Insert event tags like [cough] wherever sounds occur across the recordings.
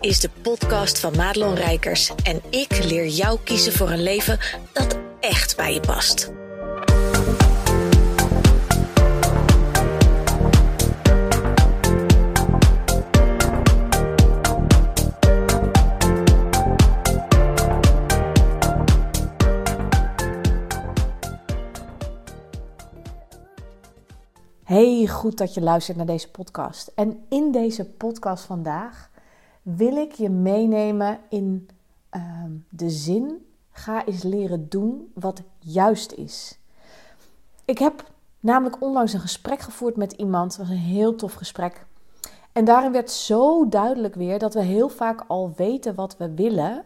is de podcast van Madelon Rijkers en ik leer jou kiezen voor een leven dat echt bij je past. Hey, goed dat je luistert naar deze podcast. En in deze podcast vandaag wil ik je meenemen in ehm, de zin: ga eens leren doen wat juist is. Ik heb namelijk onlangs een gesprek gevoerd met iemand. Het was een heel tof gesprek. En daarin werd zo duidelijk weer dat we heel vaak al weten wat we willen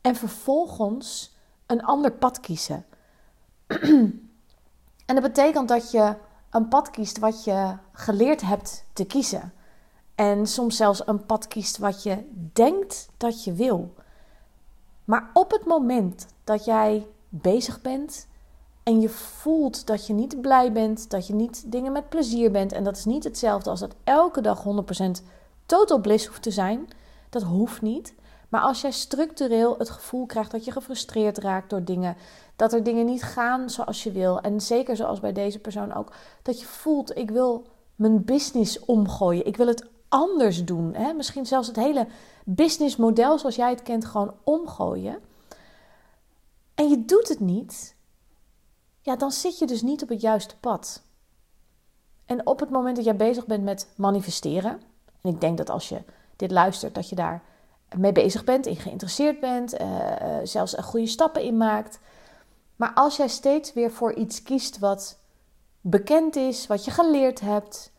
en vervolgens een ander pad kiezen. [clears throat] en dat betekent dat je een pad kiest wat je geleerd hebt te kiezen. En soms zelfs een pad kiest wat je denkt dat je wil. Maar op het moment dat jij bezig bent en je voelt dat je niet blij bent, dat je niet dingen met plezier bent, en dat is niet hetzelfde als dat elke dag 100% total bliss hoeft te zijn, dat hoeft niet. Maar als jij structureel het gevoel krijgt dat je gefrustreerd raakt door dingen, dat er dingen niet gaan zoals je wil, en zeker zoals bij deze persoon ook, dat je voelt: ik wil mijn business omgooien, ik wil het anders doen. Hè? Misschien zelfs het hele businessmodel zoals jij het kent, gewoon omgooien. En je doet het niet, ja, dan zit je dus niet op het juiste pad. En op het moment dat jij bezig bent met manifesteren, en ik denk dat als je dit luistert, dat je daar mee bezig bent, in geïnteresseerd bent, uh, zelfs goede stappen in maakt. Maar als jij steeds weer voor iets kiest wat bekend is, wat je geleerd hebt,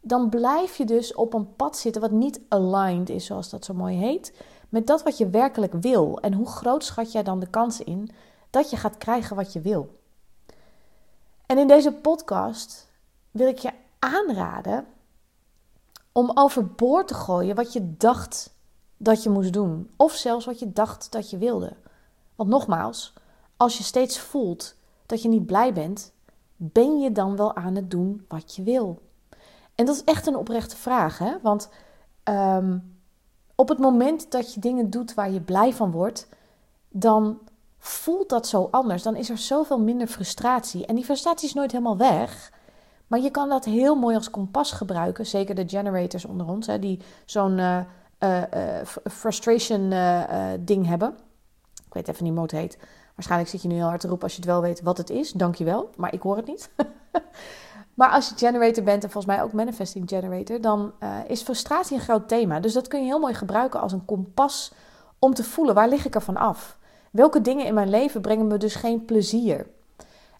dan blijf je dus op een pad zitten wat niet aligned is, zoals dat zo mooi heet, met dat wat je werkelijk wil. En hoe groot schat jij dan de kans in dat je gaat krijgen wat je wil? En in deze podcast wil ik je aanraden om overboord te gooien wat je dacht dat je moest doen. Of zelfs wat je dacht dat je wilde. Want nogmaals, als je steeds voelt dat je niet blij bent, ben je dan wel aan het doen wat je wil? En dat is echt een oprechte vraag, hè? Want ehm, op het moment dat je dingen doet waar je blij van wordt, dan voelt dat zo anders. Dan is er zoveel minder frustratie. En die frustratie is nooit helemaal weg. Maar je kan dat heel mooi als kompas gebruiken. Zeker de generators onder ons, hè, die zo'n uh, uh, frustration ding hebben. Ik weet even niet hoe het heet. Waarschijnlijk zit je nu heel hard te roepen als je het wel weet wat het is. Dankjewel, maar ik hoor het niet. [laughs] [laughs] maar als je generator bent en volgens mij ook manifesting generator, dan is frustratie een groot thema. Dus dat kun je heel mooi gebruiken als een kompas om te voelen waar lig ik ervan af. Welke dingen in mijn leven brengen me dus geen plezier?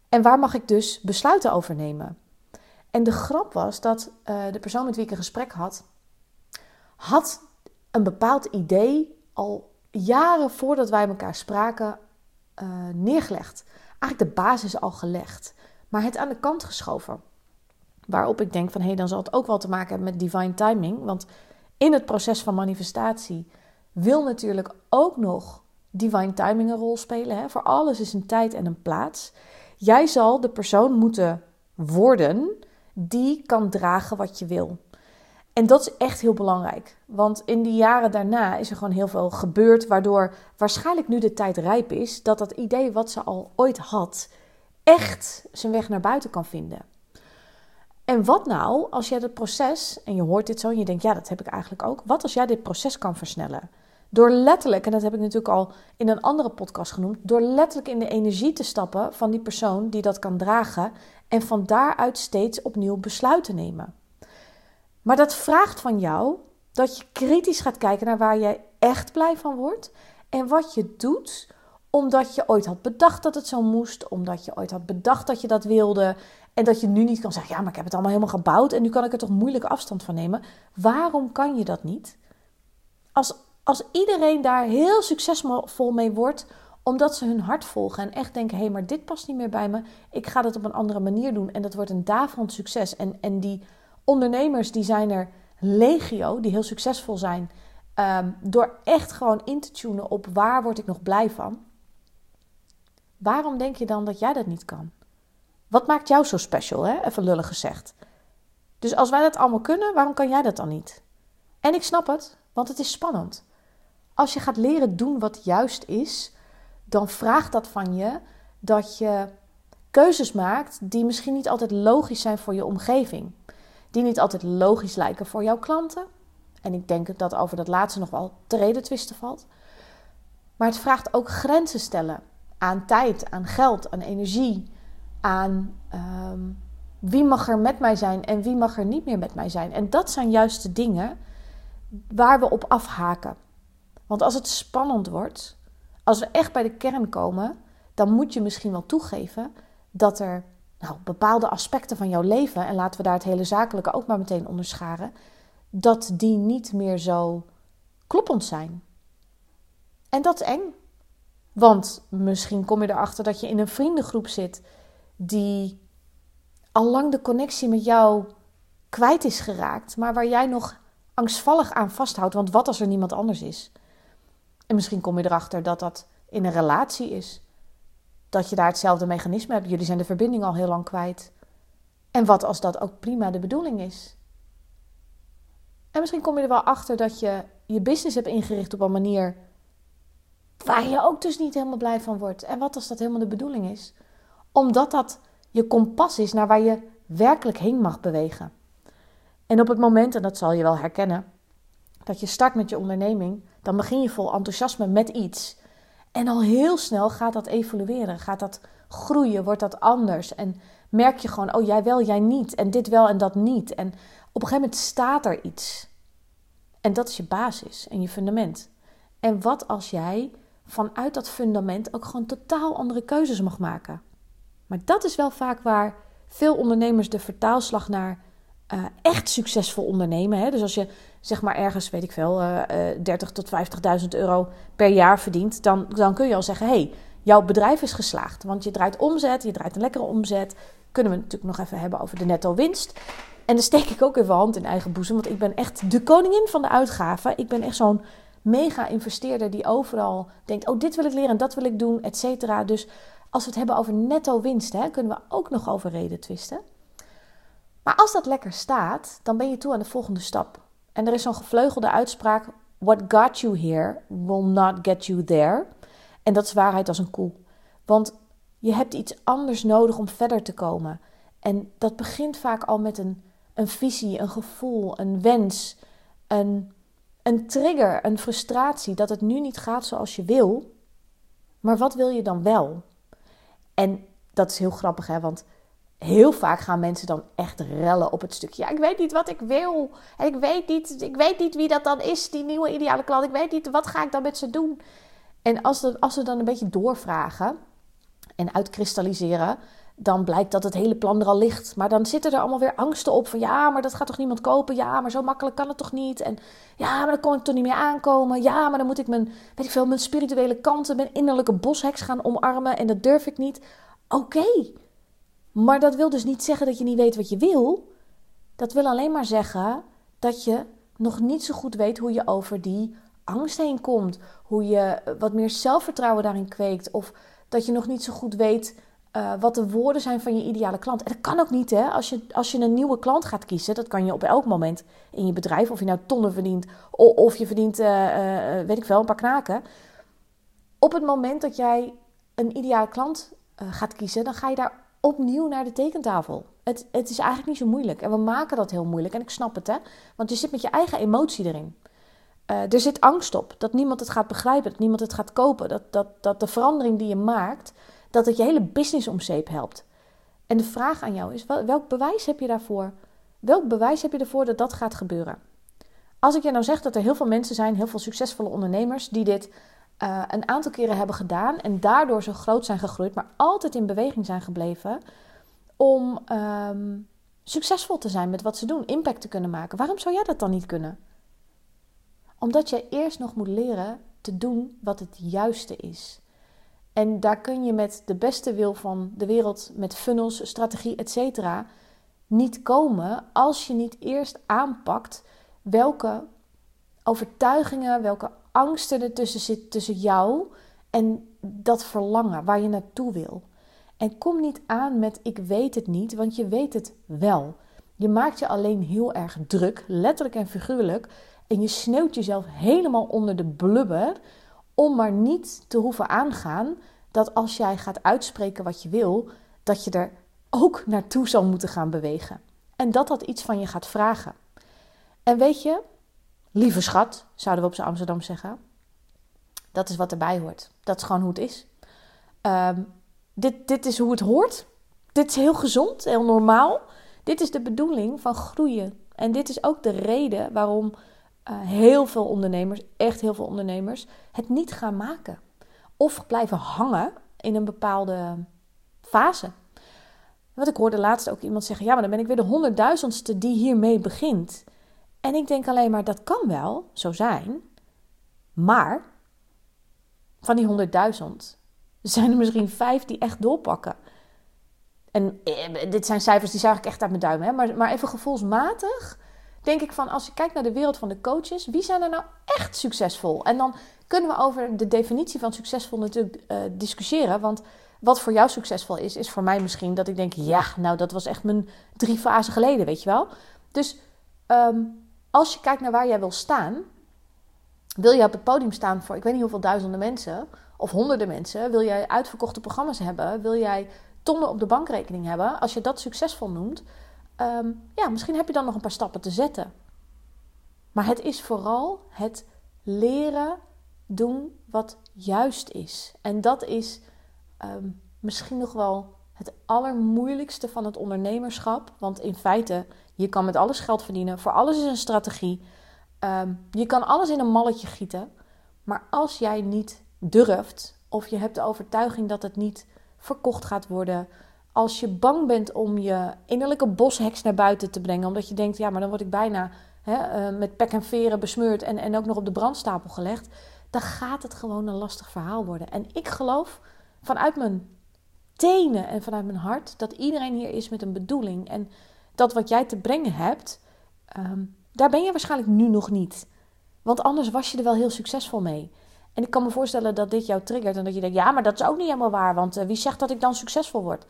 En waar mag ik dus besluiten over nemen? En de grap was dat de persoon met wie ik een gesprek had, had een bepaald idee al jaren voordat wij elkaar spraken uh, neergelegd. Eigenlijk de basis al gelegd, maar het aan de kant geschoven. Waarop ik denk van hé, hey, dan zal het ook wel te maken hebben met divine timing. Want in het proces van manifestatie wil natuurlijk ook nog divine timing een rol spelen. Hè? Voor alles is een tijd en een plaats. Jij zal de persoon moeten worden die kan dragen wat je wil. En dat is echt heel belangrijk. Want in die jaren daarna is er gewoon heel veel gebeurd. Waardoor waarschijnlijk nu de tijd rijp is dat dat idee wat ze al ooit had. Echt zijn weg naar buiten kan vinden. En wat nou als jij het proces. en je hoort dit zo en je denkt: ja, dat heb ik eigenlijk ook. Wat als jij dit proces kan versnellen? Door letterlijk, en dat heb ik natuurlijk al in een andere podcast genoemd. door letterlijk in de energie te stappen van die persoon die dat kan dragen. en van daaruit steeds opnieuw besluiten nemen. Maar dat vraagt van jou dat je kritisch gaat kijken naar waar jij echt blij van wordt en wat je doet omdat je ooit had bedacht dat het zo moest, omdat je ooit had bedacht dat je dat wilde en dat je nu niet kan zeggen: ja, maar ik heb het allemaal helemaal gebouwd en nu kan ik er toch moeilijk afstand van nemen. Waarom kan je dat niet? Als, als iedereen daar heel succesvol mee wordt, omdat ze hun hart volgen en echt denken: hé, hey, maar dit past niet meer bij me, ik ga dat op een andere manier doen en dat wordt een daverend succes. En, en die ondernemers die zijn er legio, die heel succesvol zijn, um, door echt gewoon in te tunen op waar word ik nog blij van. Waarom denk je dan dat jij dat niet kan? Wat maakt jou zo special, hè? even lullig gezegd. Dus als wij dat allemaal kunnen, waarom kan jij dat dan niet? En ik snap het, want het is spannend. als je gaat leren doen wat juist is, dan vraagt dat van je dat je keuzes maakt die misschien niet altijd logisch zijn voor je omgeving. Die niet altijd logisch lijken voor jouw klanten. En ik denk dat over dat laatste nog wel te reden twisten valt. Maar het vraagt ook grenzen stellen aan tijd, aan geld, aan energie, aan ehm, wie mag er met mij zijn en wie mag er niet meer met mij zijn. En dat zijn juist de dingen waar we op afhaken. Want als het spannend wordt, als we echt bij de kern komen, dan moet je misschien wel toegeven dat er nou, bepaalde aspecten van jouw leven, en laten we daar het hele zakelijke ook maar meteen onderscharen, dat die niet meer zo kloppend zijn. En dat is eng. Want misschien kom je erachter dat je in een vriendengroep zit die al lang de connectie met jou kwijt is geraakt, maar waar jij nog angstvallig aan vasthoudt. Want wat als er niemand anders is? En misschien kom je erachter dat dat in een relatie is. Dat je daar hetzelfde mechanisme hebt. Jullie zijn de verbinding al heel lang kwijt. En wat als dat ook prima de bedoeling is? En misschien kom je er wel achter dat je je business hebt ingericht op een manier waar je ook dus niet helemaal blij van wordt. En wat als dat helemaal de bedoeling is? Omdat dat je kompas is naar waar je werkelijk heen mag bewegen. En op het moment, en dat zal je wel herkennen, dat je start met je onderneming, dan begin je vol enthousiasme met iets. En al heel snel gaat dat evolueren, gaat dat groeien, wordt dat anders. En merk je gewoon, oh jij wel, jij niet. En dit wel en dat niet. En op een gegeven moment staat er iets. En dat is je basis en je fundament. En wat als jij vanuit dat fundament ook gewoon totaal andere keuzes mag maken? Maar dat is wel vaak waar veel ondernemers de vertaalslag naar uh, echt succesvol ondernemen. Hè? Dus als je zeg maar ergens, weet ik veel, uh, uh, 30 tot 50.000 euro per jaar verdient, dan, dan kun je al zeggen: hey, jouw bedrijf is geslaagd. Want je draait omzet, je draait een lekkere omzet. Kunnen we natuurlijk nog even hebben over de netto winst. En dan steek ik ook even hand in eigen boezem, want ik ben echt de koningin van de uitgaven. Ik ben echt zo'n mega investeerder die overal denkt: oh, dit wil ik leren en dat wil ik doen, et cetera. Dus als we het hebben over netto winst, hè, kunnen we ook nog over reden twisten. Maar als dat lekker staat, dan ben je toe aan de volgende stap. En er is zo'n gevleugelde uitspraak: What got you here will not get you there. En dat is waarheid als een koe. Want je hebt iets anders nodig om verder te komen. En dat begint vaak al met een, een visie, een gevoel, een wens, een, een trigger, een frustratie dat het nu niet gaat zoals je wil. Maar wat wil je dan wel? En dat is heel grappig, hè? Want heel vaak gaan mensen dan echt rellen op het stukje. Ja, ik weet niet wat ik wil. En ik weet niet, ik weet niet wie dat dan is, die nieuwe ideale klant. Ik weet niet, wat ga ik dan met ze doen? En als, ze, als ze dan een beetje doorvragen en uitkristalliseren, dan blijkt dat het hele plan er al ligt. Maar dan zitten er allemaal weer angsten op van ja, maar dat gaat toch niemand kopen? Ja, maar zo makkelijk kan het toch niet? En ja, maar dan kon ik toch niet meer aankomen? Ja, maar dan moet ik mijn, weet ik veel, mijn spirituele kanten, mijn innerlijke bosheks gaan omarmen en dat durf ik niet. Oké, maar dat wil dus niet zeggen dat je niet weet wat je wil. Dat wil alleen maar zeggen dat je nog niet zo goed weet hoe je over die angst heen komt. Hoe je wat meer zelfvertrouwen daarin kweekt. Of dat je nog niet zo goed weet uh, wat de woorden zijn van je ideale klant. En dat kan ook niet, hè? Als je, als je een nieuwe klant gaat kiezen, dat kan je op elk moment in je bedrijf. Of je nou tonnen verdient, of, of je verdient, uh, uh, weet ik veel, een paar knaken. Op het moment dat jij een ideale klant gaat kiezen, dan ga je daar opnieuw naar de tekentafel. Het, het is eigenlijk niet zo moeilijk. En we maken dat heel moeilijk. En ik snap het, hè? Want je zit met je eigen emotie erin. Er zit angst op dat niemand het gaat begrijpen, dat niemand het gaat kopen. Dat, dat, dat de verandering die je maakt, dat het je hele business om zeep helpt. En de vraag aan jou is: welk bewijs heb je daarvoor? Welk bewijs heb je ervoor dat dat gaat gebeuren? Als ik je nou zeg dat er heel veel mensen zijn, heel veel succesvolle ondernemers, die dit uh, een aantal keren hebben gedaan en daardoor zo groot zijn gegroeid, maar altijd in beweging zijn gebleven om um, succesvol te zijn met wat ze doen, impact te kunnen maken. Waarom zou jij dat dan niet kunnen? Omdat jij eerst nog moet leren te doen wat het juiste is. En daar kun je met de beste wil van de wereld, met funnels, strategie, etc. niet komen als je niet eerst aanpakt welke overtuigingen, welke angsten er tussen zit tussen jou en dat verlangen waar je naartoe wil. En kom niet aan met ik weet het niet, want je weet het wel. Je maakt je alleen heel erg druk, letterlijk en figuurlijk. En je sneeuwt jezelf helemaal onder de blubber om maar niet te hoeven aangaan dat als jij gaat uitspreken wat je wil, dat je er ook naartoe zal moeten gaan bewegen. En dat dat iets van je gaat vragen. En weet je, lieve schat, zouden we op zijn Amsterdam zeggen, dat is wat erbij hoort. Dat is gewoon hoe het is. Ehm, dit, dit is hoe het hoort. Dit is heel gezond, heel normaal. Dit is de bedoeling van groeien. En dit is ook de reden waarom uh, heel veel ondernemers, echt heel veel ondernemers, het niet gaan maken. Of blijven hangen in een bepaalde fase. Want ik hoorde laatst ook iemand zeggen: Ja, maar dan ben ik weer de honderdduizendste die hiermee begint. En ik denk alleen maar: dat kan wel zo zijn. Maar van die honderdduizend zijn er misschien vijf die echt doorpakken. En eh, dit zijn cijfers die zag ik echt uit mijn duim. Hè? Maar, maar even gevoelsmatig denk ik van als je kijkt naar de wereld van de coaches, wie zijn er nou echt succesvol? En dan kunnen we over de definitie van succesvol natuurlijk uh, discussiëren. Want wat voor jou succesvol is, is voor mij misschien dat ik denk: ja, nou, dat was echt mijn drie fasen geleden, weet je wel. Dus ehm, als je kijkt naar waar jij wil staan, wil je op het podium staan voor ik weet niet hoeveel duizenden mensen of honderden mensen? Wil jij uitverkochte programma's hebben? Wil jij tonnen op de bankrekening hebben? Als je dat succesvol noemt, Ehm, ja, misschien heb je dan nog een paar stappen te zetten. Maar het is vooral het leren doen wat juist is. En dat is ehm, misschien nog wel het allermoeilijkste van het ondernemerschap. Want in feite, je kan met alles geld verdienen. Voor alles is een strategie. Ehm, je kan alles in een malletje gieten. Maar als jij niet durft, of je hebt de overtuiging dat het niet verkocht gaat worden, als je bang bent om je innerlijke bosheks naar buiten te brengen, omdat je denkt, ja, maar dan word ik bijna hè, uh, met pek en veren besmeurd en, en ook nog op de brandstapel gelegd, dan gaat het gewoon een lastig verhaal worden. En ik geloof vanuit mijn tenen en vanuit mijn hart dat iedereen hier is met een bedoeling. En dat wat jij te brengen hebt, ehm, daar ben je waarschijnlijk nu nog niet. Want anders was je er wel heel succesvol mee. En ik kan me voorstellen dat dit jou triggert en dat je denkt: ja, maar dat is ook niet helemaal waar, want uh, wie zegt dat ik dan succesvol word?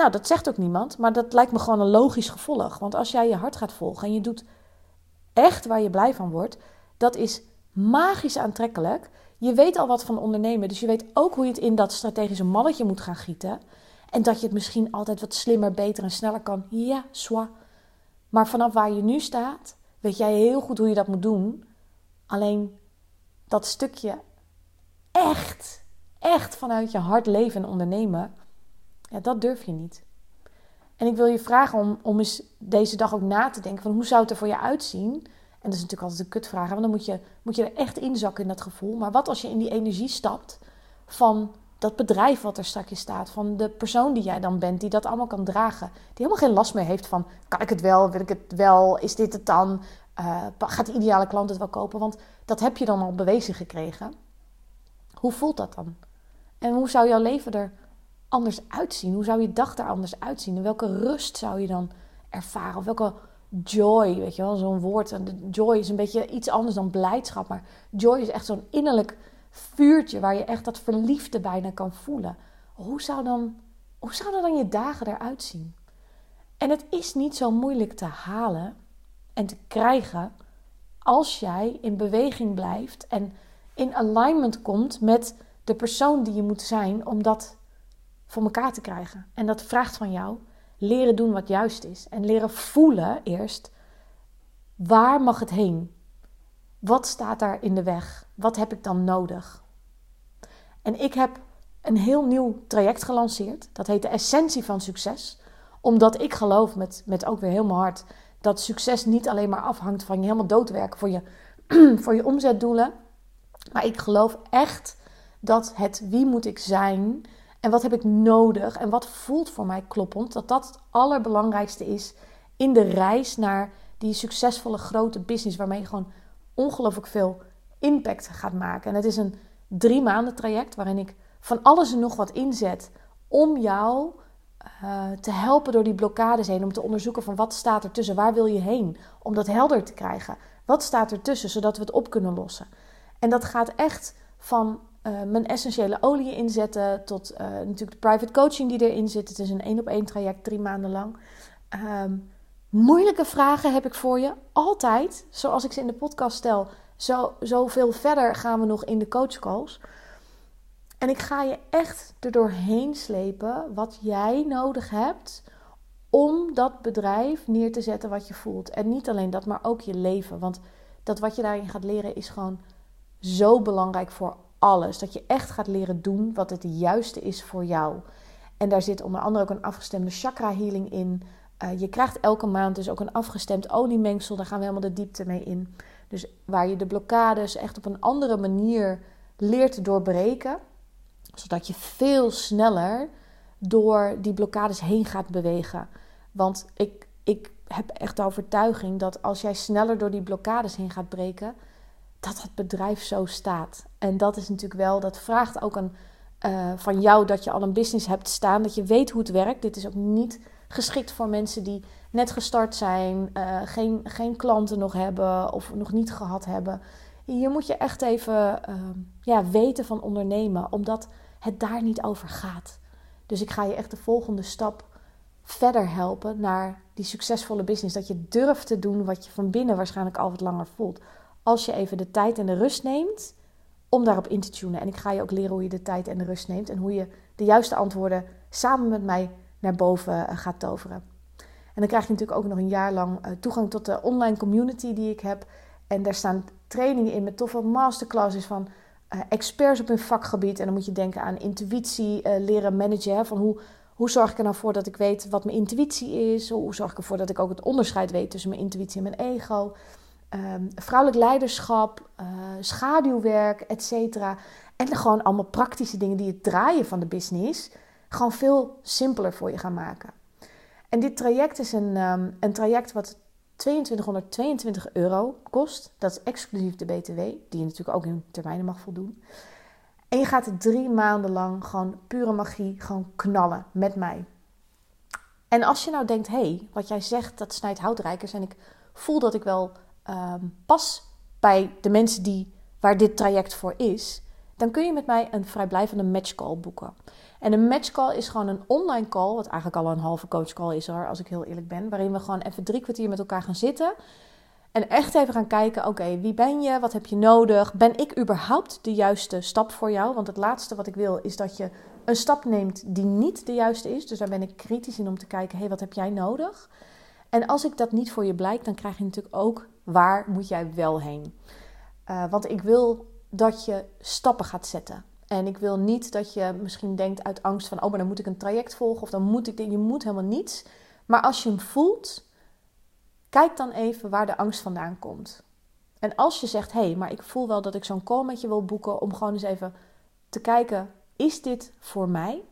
Nou, dat zegt ook niemand, maar dat lijkt me gewoon een logisch gevolg. Want als jij je hart gaat volgen en je doet echt waar je blij van wordt, dat is magisch aantrekkelijk. Je weet al wat van ondernemen, dus je weet ook hoe je het in dat strategische malletje moet gaan gieten. En dat je het misschien altijd wat slimmer, beter en sneller kan. Ja, swa. Maar vanaf waar je nu staat, weet jij heel goed hoe je dat moet doen. Alleen dat stukje echt, echt vanuit je hart leven en ondernemen, ja, dat durf je niet. En ik wil je vragen om, om eens deze dag ook na te denken van hoe zou het er voor je uitzien? En dat is natuurlijk altijd een kutvraag, want dan moet je, moet je er echt inzakken in dat gevoel. Maar wat als je in die energie stapt van dat bedrijf wat er straks staat, van de persoon die jij dan bent, die dat allemaal kan dragen, die helemaal geen last meer heeft van kan ik het wel, wil ik het wel, is dit het dan, uh, gaat de ideale klant het wel kopen? Want dat heb je dan al bewezen gekregen. Hoe voelt dat dan? En hoe zou jouw leven er anders uitzien? Hoe zou je dag er anders uitzien? En welke rust zou je dan ervaren? Of welke joy, weet je wel, zo'n woord. En joy is een beetje iets anders dan blijdschap. Maar joy is echt zo'n innerlijk vuurtje waar je echt dat verliefde bijna kan voelen. Hoe zou dan, hoe zouden dan je dagen eruit zien? En het is niet zo moeilijk te halen en te krijgen als jij in beweging blijft en in alignment komt met de persoon die je moet zijn om dat voor elkaar te krijgen. En dat vraagt van jou leren doen wat juist is. En leren voelen eerst, waar mag het heen? Wat staat daar in de weg? Wat heb ik dan nodig? En ik heb een heel nieuw traject gelanceerd. Dat heet de Essentie van Succes. Omdat ik geloof, met, met ook weer heel mijn hart, dat succes niet alleen maar afhangt van je helemaal doodwerken voor je, [clears throat] voor je omzetdoelen. Maar ik geloof echt dat het wie moet ik zijn en wat heb ik nodig en wat voelt voor mij kloppend, dat dat het allerbelangrijkste is in de reis naar die succesvolle grote business waarmee je gewoon ongelooflijk veel impact gaat maken. En het is een drie maanden traject waarin ik van alles en nog wat inzet om jou uh, te helpen door die blokkades heen. Om te onderzoeken van wat staat er tussen, waar wil je heen? Om dat helder te krijgen. Wat staat er tussen, zodat we het op kunnen lossen. En dat gaat echt van uh, mijn essentiële olie inzetten. Tot uh, natuurlijk de private coaching die erin zit. Het is een één op één traject, drie maanden lang. Um, Moeilijke vragen heb ik voor je altijd, zoals ik ze in de podcast stel. Zo, zoveel verder gaan we nog in de coachcalls. En ik ga je echt er doorheen slepen wat jij nodig hebt om dat bedrijf neer te zetten wat je voelt. En niet alleen dat, maar ook je leven. Want dat wat je daarin gaat leren is gewoon zo belangrijk voor alles. Dat je echt gaat leren doen wat het juiste is voor jou. En daar zit onder andere ook een afgestemde chakra healing in. Uh, je krijgt elke maand dus ook een afgestemd oliemengsel. Daar gaan we helemaal de diepte mee in. Dus waar je de blokkades echt op een andere manier leert doorbreken. Zodat je veel sneller door die blokkades heen gaat bewegen. Want ik, ik heb echt de overtuiging dat als jij sneller door die blokkades heen gaat breken, dat het bedrijf zo staat. En dat is natuurlijk wel, dat vraagt ook een, uh, van jou dat je al een business hebt staan, dat je weet hoe het werkt. Dit is ook niet geschikt voor mensen die net gestart zijn, uh, geen, geen klanten nog hebben of nog niet gehad hebben. Hier moet je echt even uh, ja, weten van ondernemen, omdat het daar niet over gaat. Dus ik ga je echt de volgende stap verder helpen naar die succesvolle business. Dat je durft te doen wat je van binnen waarschijnlijk al wat langer voelt. Als je even de tijd en de rust neemt om daarop in te tunen. En ik ga je ook leren hoe je de tijd en de rust neemt. En hoe je de juiste antwoorden samen met mij naar boven eh, gaat toveren. En dan krijg je natuurlijk ook nog een jaar lang eh, toegang tot de online community die ik heb. En daar staan trainingen in met toffe masterclasses van uh, experts op hun vakgebied. En dan moet je denken aan intuïtie, leren managen. Van hoe, hoe zorg ik er nou voor dat ik weet wat mijn intuïtie is? Hoe zorg ik ervoor dat ik ook het onderscheid weet tussen mijn intuïtie en mijn ego? Um, vrouwelijk leiderschap, uh, schaduwwerk, et cetera. En gewoon allemaal praktische dingen die het draaien van de business gewoon veel simpeler voor je gaan maken. En dit traject is een, um, een traject wat 2222 euro kost. Dat is exclusief de BTW, die je natuurlijk ook in termijnen mag voldoen. En je gaat drie maanden lang gewoon pure magie, gewoon knallen met mij. En als je nou denkt, hé, hey, wat jij zegt, dat snijdt houtrijkers. En ik voel dat ik wel um, pas bij de mensen die, waar dit traject voor is. Dan kun je met mij een vrijblijvende matchcall boeken. En een matchcall is gewoon een online call, wat eigenlijk al een halve coachcall is hoor, als ik heel eerlijk ben. Waarin we gewoon even drie kwartier met elkaar gaan zitten. En echt even gaan kijken, oké, wie ben je? Wat heb je nodig? Ben ik überhaupt de juiste stap voor jou? Want het laatste wat ik wil is dat je een stap neemt die niet de juiste is. Dus daar ben ik kritisch in om te kijken, hé, hey, wat heb jij nodig? En als ik dat niet voor je blijk, dan krijg je natuurlijk ook, waar moet jij wel heen? Uh, want ik wil dat je stappen gaat zetten. En ik wil niet dat je misschien denkt uit angst van, oh, maar dan moet ik een traject volgen of dan moet ik dit. Je moet helemaal niets. Maar als je hem voelt, kijk dan even waar de angst vandaan komt. En als je zegt, hé, hey, maar ik voel wel dat ik zo'n call met je wil boeken om gewoon eens even te kijken, is dit voor mij?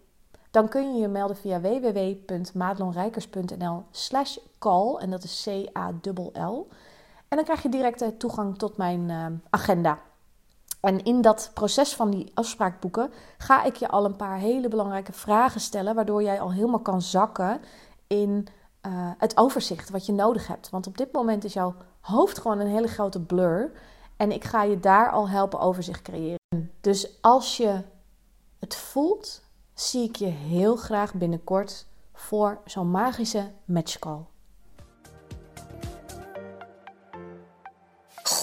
Dan kun je je melden via www.madelonrijkers.nl slash call. En dat is C-A-L-L. En dan krijg je direct toegang tot mijn uh, agenda. En in dat proces van die afspraakboeken ga ik je al een paar hele belangrijke vragen stellen, waardoor jij al helemaal kan zakken in uh, het overzicht wat je nodig hebt. Want op dit moment is jouw hoofd gewoon een hele grote blur. En ik ga je daar al helpen overzicht creëren. Dus als je het voelt, zie ik je heel graag binnenkort voor zo'n magische matchcall.